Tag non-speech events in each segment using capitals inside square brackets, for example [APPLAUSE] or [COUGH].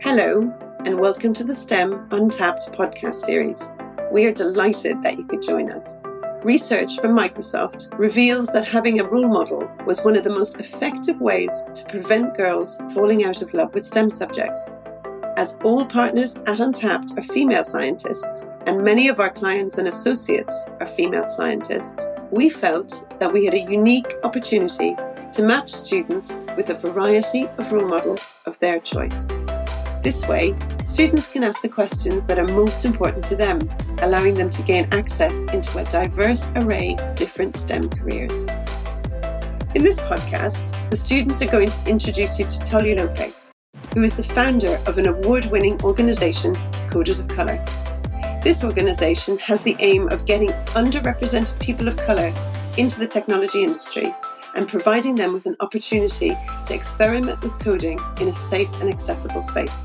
Hello, and welcome to the STEM Untapped podcast series. We are delighted that you could join us. Research from Microsoft reveals that having a role model was one of the most effective ways to prevent girls falling out of love with STEM subjects. As all partners at Untapped are female scientists, and many of our clients and associates are female scientists, we felt that we had a unique opportunity to match students with a variety of role models of their choice. This way, students can ask the questions that are most important to them, allowing them to gain access into a diverse array of different STEM careers. In this podcast, the students are going to introduce you to Tolúlọpẹ́, who is the founder of an award winning organisation, Coders of Colour. This organisation has the aim of getting underrepresented people of colour into the technology industry and providing them with an opportunity to experiment with coding in a safe and accessible space.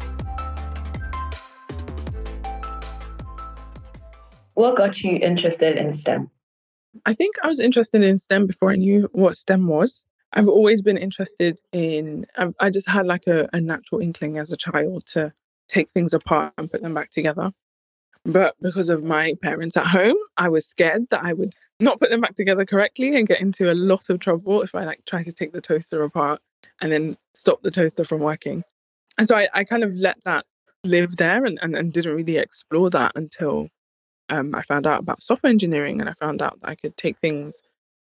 What got you interested in STEM? I think I was interested in STEM before I knew what STEM was. I've always been interested in, I've, i just had like a, a natural inkling as a child to take things apart and put them back together. But because of my parents at home, I was scared that I would not put them back together correctly and get into a lot of trouble if I like try to take the toaster apart and then stop the toaster from working. And so I, I kind of let that live there and, and, and didn't really explore that until um, I found out about software engineering and I found out that I could take things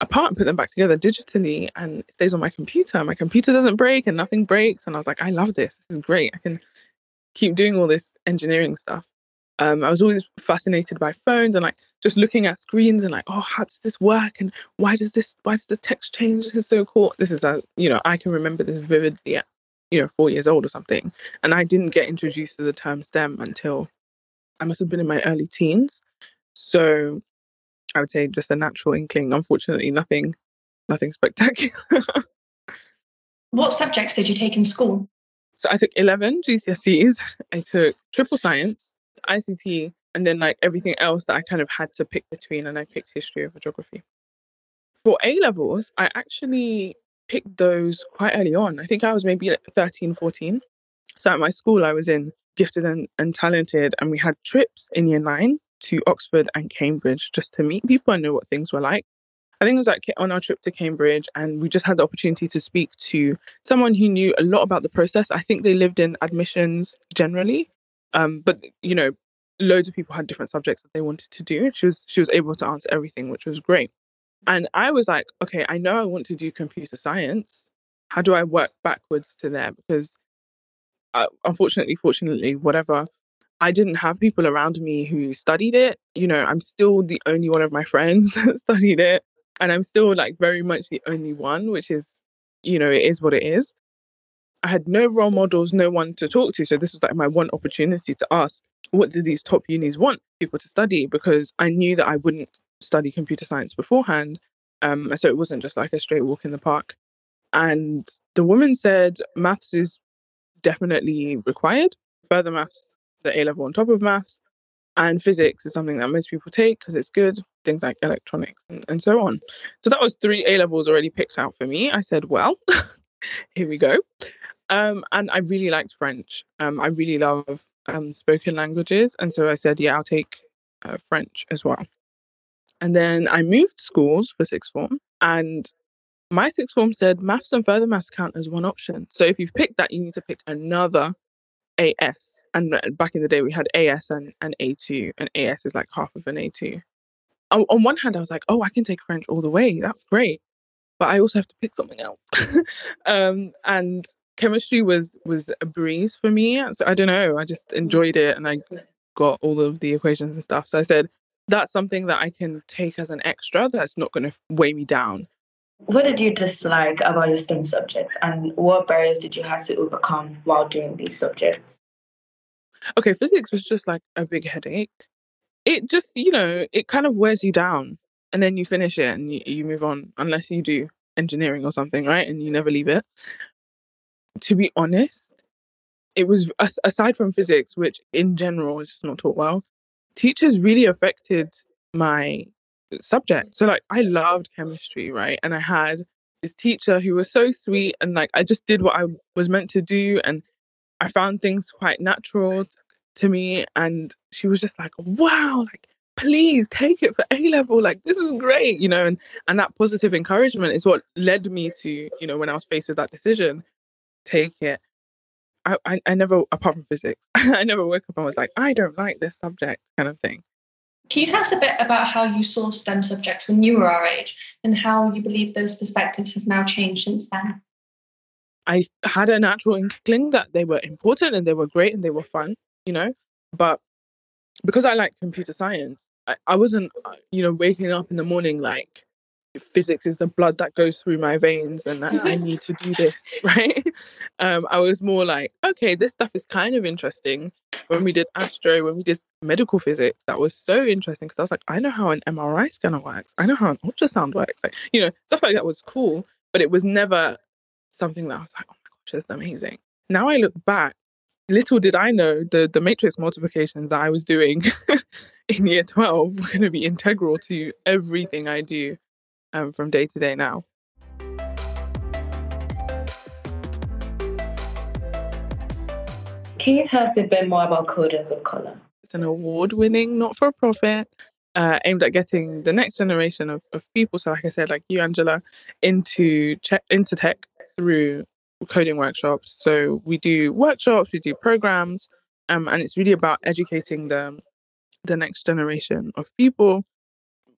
apart and put them back together digitally and it stays on my computer. My computer doesn't break and nothing breaks. And I was like, I love this. This is great. I can keep doing all this engineering stuff. Um, I was always fascinated by phones and like just looking at screens and like, oh, how does this work? And why does this, why does the text change? This is so cool. This is a, you know, I can remember this vividly at, you know, four years old or something. And I didn't get introduced to the term STEM until I must have been in my early teens. So I would say just a natural inkling. Unfortunately, nothing, nothing spectacular. [LAUGHS] what subjects did you take in school? So I took 11 GCSEs. I took triple science, ICT, and then like everything else that I kind of had to pick between, and I picked history over geography. For A levels, I actually picked those quite early on. I think I was maybe like 13, 14. So at my school, I was in gifted and, and talented, and we had trips in year nine to Oxford and Cambridge just to meet people and know what things were like. I think it was like on our trip to Cambridge, and we just had the opportunity to speak to someone who knew a lot about the process. I think they lived in admissions generally, um, but you know, loads of people had different subjects that they wanted to do. She was she was able to answer everything, which was great. And I was like, okay, I know I want to do computer science. How do I work backwards to there? Because uh, unfortunately, fortunately, whatever, I didn't have people around me who studied it. You know, I'm still the only one of my [LAUGHS] friends that studied it. And I'm still like very much the only one, which is, you know, it is what it is. I had no role models, no one to talk to. So this was like my one opportunity to ask, what do these top unis want people to study? Because I knew that I wouldn't study computer science beforehand. Um, so it wasn't just like a straight walk in the park. And the woman said maths is definitely required. Further maths, the A level on top of maths, and physics is something that most people take because it's good. Things like electronics and, and so on. So that was three A levels already picked out for me. I said, well, [LAUGHS] here we go. Um, and I really liked French. Um, I really love um, spoken languages, and so I said, yeah, I'll take uh, French as well. And then I moved schools for sixth form, and my sixth form said maths and further maths count as one option. So if you've picked that, you need to pick another AS. And back in the day, we had AS and, and A2, and AS is like half of an A2. On, on one hand, I was like, oh, I can take French all the way. That's great. But I also have to pick something else. [LAUGHS] um, and chemistry was was a breeze for me. So I don't know. I just enjoyed it, and I got all of the equations and stuff. So I said, that's something that I can take as an extra that's not going to weigh me down. What did you dislike about your STEM subjects and what barriers did you have to overcome while doing these subjects? Okay, physics was just like a big headache. It just, you know, it kind of wears you down and then you finish it and you, you move on, unless you do engineering or something, right? And you never leave it. To be honest, it was aside from physics, which in general is not taught well, teachers really affected my subject. So like I loved chemistry, right? And I had this teacher who was so sweet and like I just did what I was meant to do and I found things quite natural to me. And she was just like, wow, like, please take it for A level. Like, this is great, you know, and, and that positive encouragement is what led me to, you know, when I was faced with that decision, take it. I, I, I never, apart from physics, [LAUGHS] I never woke up and was like, I don't like this subject kind of thing. Can you tell us a bit about how you saw STEM subjects when you were our age and how you believe those perspectives have now changed since then? I had a natural inkling that they were important and they were great and they were fun, you know, but because I like computer science, I, I wasn't, uh, you know, waking up in the morning like, physics is the blood that goes through my veins and I, I need to do this, [LAUGHS] right? Um, I was more like, okay, this stuff is kind of interesting. When we did astro, when we did medical physics, that was so interesting because I was like, I know how an MRI scanner works. I know how an ultrasound works. Like, you know, stuff like that was cool, but it was never something that I was like, oh my gosh, that's amazing. Now I look back, little did I know the, the matrix multiplications that I was doing [LAUGHS] in year 12 were going to be integral to everything I do um, from day to day now. Can you tell us a bit more about Coders of Colour? It's an award winning not for profit uh, aimed at getting the next generation of, of people, so like I said, like you, Angela, into, che- into tech through coding workshops. So we do workshops, we do programs, um, and it's really about educating the the next generation of people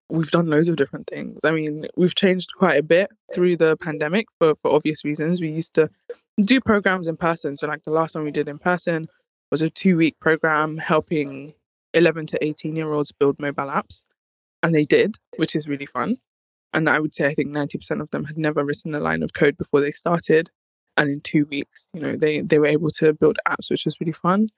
we've done loads of different things. I mean, we've changed quite a bit through the pandemic for, for obvious reasons. We used to do programs in person. So, like the last one we did in person was a two week program helping 11 to 18 year olds build mobile apps. And they did, which is really fun. And I would say I think 90% of them had never written a line of code before they started. And in two weeks, you know, they, they were able to build apps, which was really fun.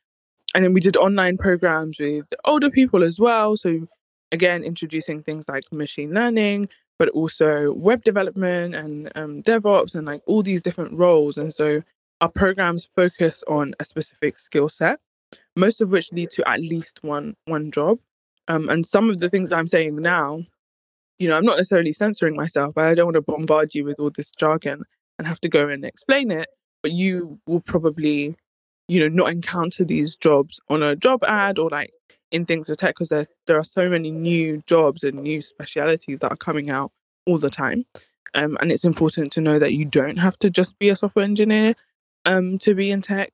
And then we did online programs with older people as well. So again introducing things like machine learning but also web development and um, devops and like all these different roles. And so our programs focus on a specific skill set most of which lead to at least one one job. Um, and some of the things i'm saying now you know i'm not necessarily censoring myself but i don't want to bombard you with all this jargon and have to go and explain it. But you will probably you know not encounter these jobs on a job ad or like in things with tech because there, there are so many new jobs and new specialities that are coming out all the time. Um, and it's important to know that you don't have to just be a software engineer um, to be in tech.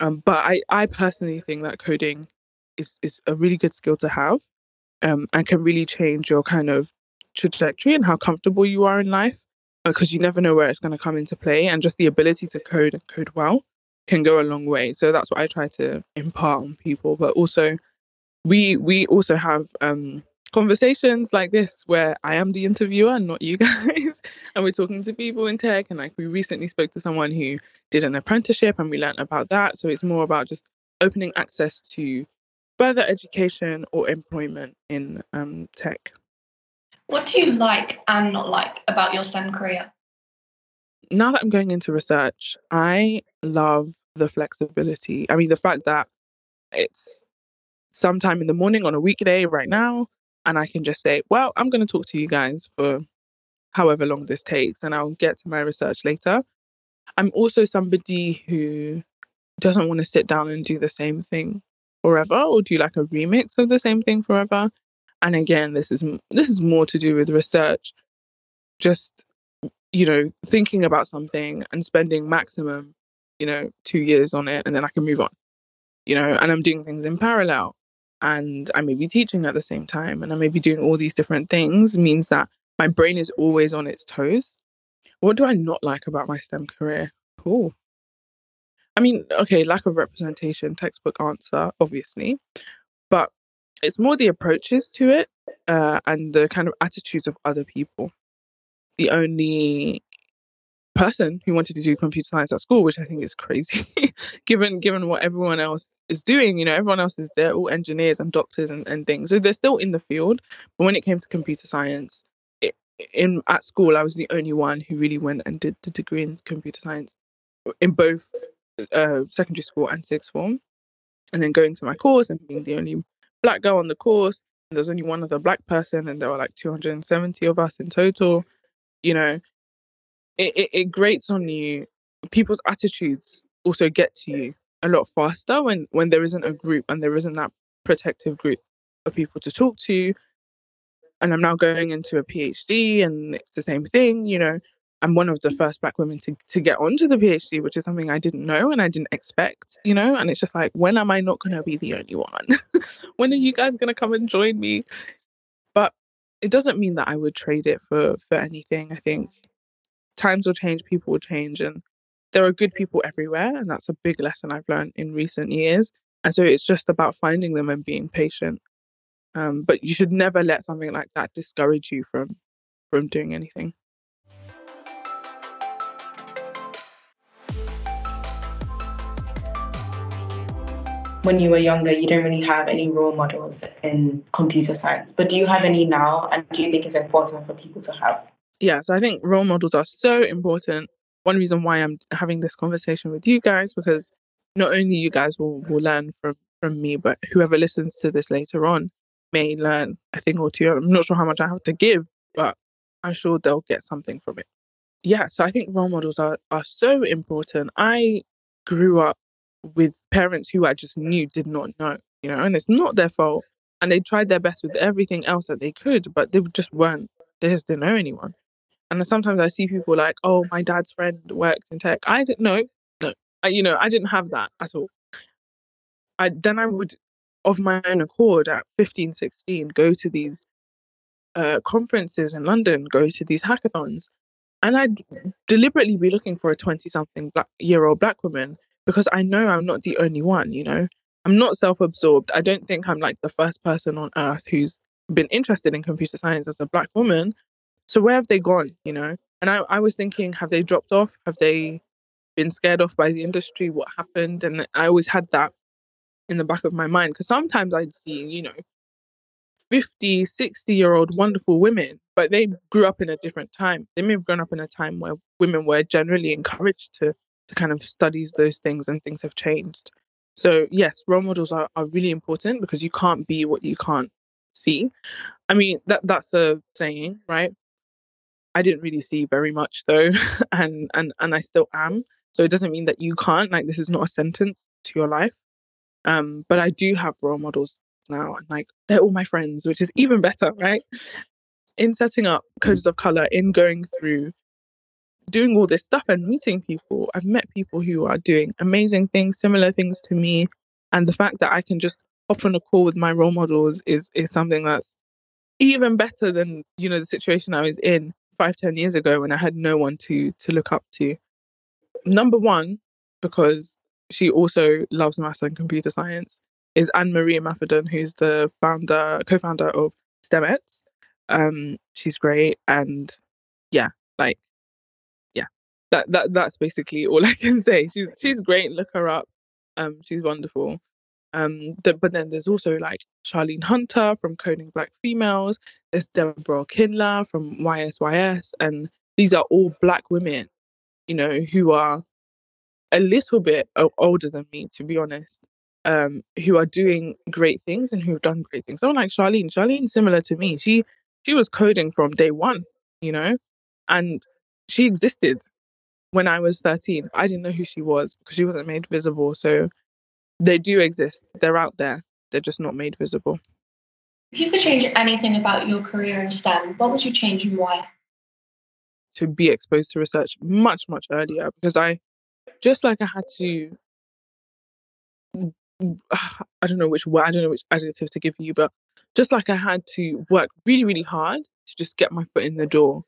Um, but I, I personally think that coding is, is a really good skill to have um, and can really change your kind of trajectory and how comfortable you are in life because you never know where it's going to come into play. And just the ability to code and code well can go a long way. So that's what I try to impart on people, but also we we also have um, conversations like this where I am the interviewer and not you [LAUGHS] guys, and we're talking to people in tech. And like we recently spoke to someone who did an apprenticeship, and we learned about that. So it's more about just opening access to further education or employment in um, tech. What do you like and not like about your STEM career? Now that I'm going into research, I love the flexibility. I mean, the fact that it's sometime in the morning on a weekday right now and I can just say, well, I'm going to talk to you guys for however long this takes and I'll get to my research later. I'm also somebody who doesn't want to sit down and do the same thing forever or do like a remix of the same thing forever. And again, this is this is more to do with research. Just you know, thinking about something and spending maximum, you know, 2 years on it and then I can move on. You know, and I'm doing things in parallel and I may be teaching at the same time and I may be doing all these different things means that my brain is always on its toes. What do I not like about my STEM career? Oh, I mean, okay, lack of representation, textbook answer, obviously, but it's more the approaches to it uh, and the kind of attitudes of other people. The only person who wanted to do computer science at school, which I think is crazy, [LAUGHS] given given what everyone else is doing. You know, everyone else is they're all engineers and doctors and, and things, so they're still in the field. But when it came to computer science, it, in at school, I was the only one who really went and did the degree in computer science in both uh, secondary school and sixth form, and then going to my course and being the only black girl on the course. There's only one other black person, and there were like 270 of us in total. You know, it, it, it grates on you. People's attitudes also get to you a lot faster when when there isn't a group and there isn't that protective group of people to talk to. And I'm now going into a PhD and it's the same thing, you know. I'm one of the first black women to, to get onto the PhD, which is something I didn't know and I didn't expect, you know. And it's just like, when am I not going to be the only one? [LAUGHS] when are you guys going to come and join me? But it doesn't mean that I would trade it for for anything. I think times will change, people will change, and there are good people everywhere, and that's a big lesson I've learned in recent years. And so it's just about finding them and being patient. Um, but you should never let something like that discourage you from from doing anything. when you were younger, you didn't really have any role models in computer science. But do you have any now? And do you think it's important for people to have? Yeah, so I think role models are so important. One reason why I'm having this conversation with you guys, because not only you guys will, will learn from, from me, but whoever listens to this later on may learn a thing or two. I'm not sure how much I have to give, but I'm sure they'll get something from it. Yeah, so I think role models are, are so important. I grew up with parents who I just knew did not know, you know, and it's not their fault. And they tried their best with everything else that they could, but they just weren't, they just didn't know anyone. And sometimes I see people like, oh, my dad's friend works in tech. I didn't know, no, I, you know, I didn't have that at all. I then I would, of my own accord, at 15, 16, go to these uh, conferences in London, go to these hackathons, and I'd deliberately be looking for a 20 something black, year old black woman because I know I'm not the only one, you know. I'm not self absorbed. I don't think I'm like the first person on earth who's been interested in computer science as a black woman. So where have they gone, you know? And I, I was thinking, have they dropped off? Have they been scared off by the industry? What happened? And I always had that in the back of my mind because sometimes I'd see, you know, 50, 60 year old wonderful women, but they grew up in a different time. They may have grown up in a time where women were generally encouraged to to kind of study those things and things have changed. So yes, role models are, are really important because you can't be what you can't see. I mean that that's a saying, right? I didn't really see very much though, [LAUGHS] and and and I still am. So it doesn't mean that you can't. Like this is not a sentence to your life. Um, but I do have role models now, and like they're all my friends, which is even better, right? In setting up Coders of Colour, in going through doing all this stuff and meeting people. I've met people who are doing amazing things, similar things to me. And the fact that I can just hop on a call with my role models is is something that's even better than, you know, the situation I was in five, ten years ago when I had no one to to look up to. Number one, because she also loves maths and computer science, is Anne Marie Imafidon, who's the founder, co-founder of STEMettes. Um, she's great and yeah, like yeah, that that that's basically all [LAUGHS] I can say. She's she's great. Look her up. Um, she's wonderful. Um, the, but then there's also like Charlene Hunter from Coding Black Females. There's Deborah Okenla from YSYS, and these are all black women, you know, who are a little bit older than me, to be honest, um, who are doing great things and who've done great things. Someone like Charlene, Charlene's similar to me. She she was coding from day one, you know, and she existed when I was 13. I didn't know who she was because she wasn't made visible. So they do exist. They're out there. They're just not made visible. If you could change anything about your career in STEM, what would you change and why? To be exposed to research much, much earlier because I, just like I had to, [SIGHS] I don't know which word, I don't know which adjective to give you, but just like I had to work really, really hard to just get my foot in the door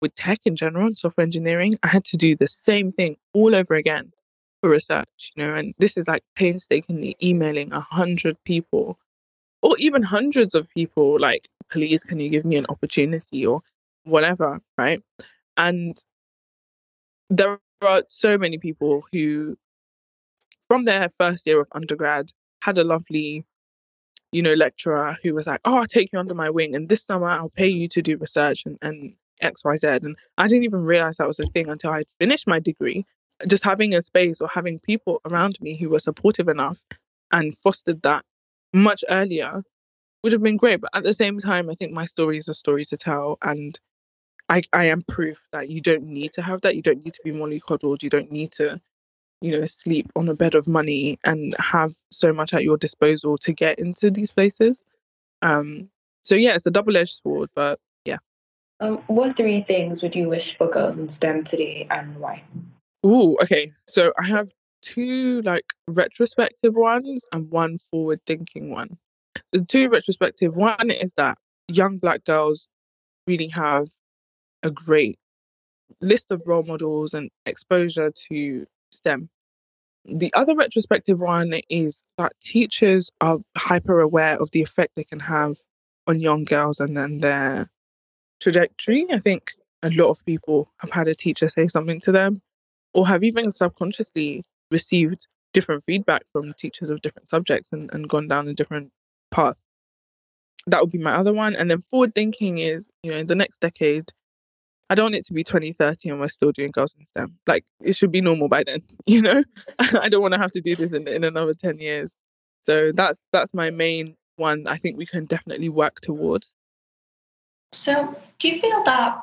with tech in general and software engineering, I had to do the same thing all over again for research, you know, and this is like painstakingly emailing a hundred people or even hundreds of people like, please, can you give me an opportunity or whatever, right? And there are so many people who, from their first year of undergrad, had a lovely, you know, lecturer who was like, oh, I'll take you under my wing and this summer I'll pay you to do research and, and XYZ. And I didn't even realize that was a thing until I finished my degree. Just having a space or having people around me who were supportive enough and fostered that much earlier would have been great. But at the same time, I think my story is a story to tell. And I, I am proof that you don't need to have that. You don't need to be mollycoddled. You don't need to you know, sleep on a bed of money and have so much at your disposal to get into these places. Um, so yeah, it's a double-edged sword, but yeah. Um, what three things would you wish for girls in STEM today and why? Ooh, okay. So I have two like retrospective ones and one forward-thinking one. The two retrospective one is that young black girls really have a great list of role models and exposure to STEM. The other retrospective one is that teachers are hyper aware of the effect they can have on young girls and then their trajectory. I think a lot of people have had a teacher say something to them or have even subconsciously received different feedback from teachers of different subjects and, and gone down a different path. That would be my other one. And then forward thinking is, you know, in the next decade, I don't want it to be 2030 and we're still doing girls in STEM. Like it should be normal by then, [LAUGHS] you know? [LAUGHS] I don't want to have to do this in, in another 10 years. So that's that's my main one I think we can definitely work towards. So do you feel that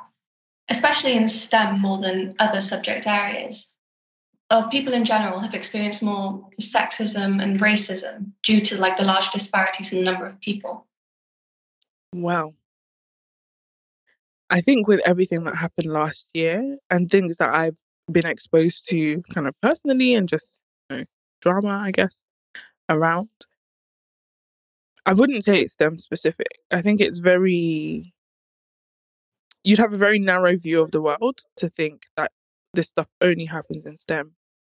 especially in STEM more than other subject areas, uh, people in general have experienced more sexism and racism due to like the large disparities in the number of people? Wow. I think with everything that happened last year and things that I've been exposed to kind of personally and just you know, drama, I guess, around, I wouldn't say it's STEM specific. I think it's very, you'd have a very narrow view of the world to think that this stuff only happens in STEM.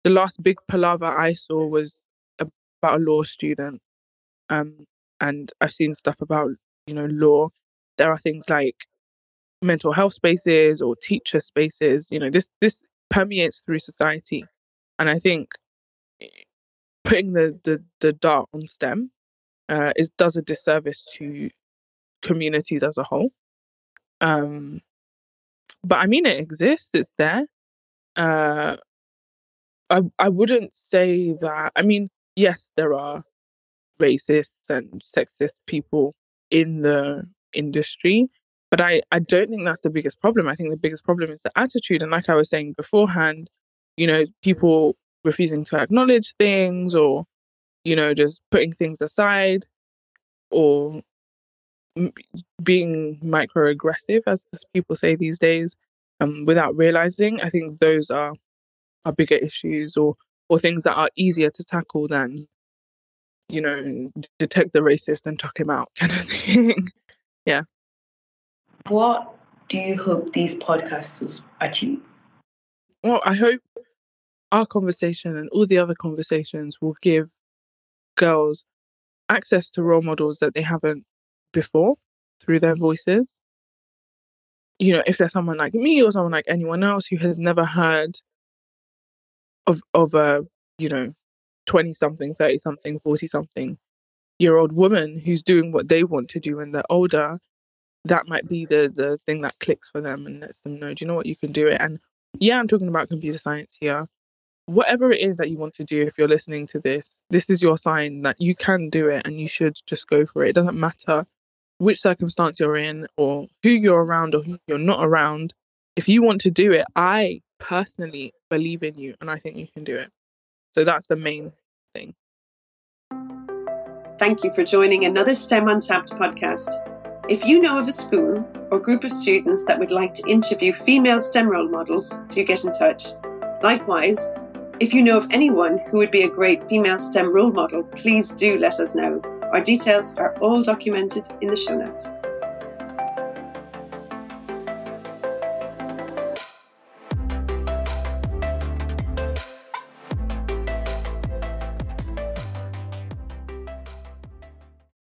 The last big palaver I saw was about a law student. Um, and I've seen stuff about, you know, law. There are things like mental health spaces or teacher spaces you know this this permeates through society and i think putting the the, the dart on stem uh, is does a disservice to communities as a whole um but i mean it exists it's there uh i i wouldn't say that i mean yes there are racists and sexist people in the industry but I, I don't think that's the biggest problem. I think the biggest problem is the attitude. And like I was saying beforehand, you know, people refusing to acknowledge things or, you know, just putting things aside or m- being microaggressive, as, as people say these days, um, without realizing. I think those are, are bigger issues or, or things that are easier to tackle than, you know, detect the racist and chuck him out [LAUGHS] kind of thing. yeah. What do you hope these podcasts will achieve? Well, I hope our conversation and all the other conversations will give girls access to role models that they haven't before through their voices. You know, if there's someone like me or someone like anyone else who has never heard of of a, you know, 20 something, 30 something, 40 something year old woman who's doing what they want to do when they're older that might be the the thing that clicks for them and lets them know, do you know what, you can do it. And yeah, I'm talking about computer science here. Whatever it is that you want to do, if you're listening to this, this is your sign that you can do it and you should just go for it. It doesn't matter which circumstance you're in or who you're around or who you're not around. If you want to do it, I personally believe in you and I think you can do it. So that's the main thing. Thank you for joining another STEM Untapped podcast. If you know of a school or group of students that would like to interview female STEM role models, do get in touch. Likewise, if you know of anyone who would be a great female STEM role model, please do let us know. Our details are all documented in the show notes.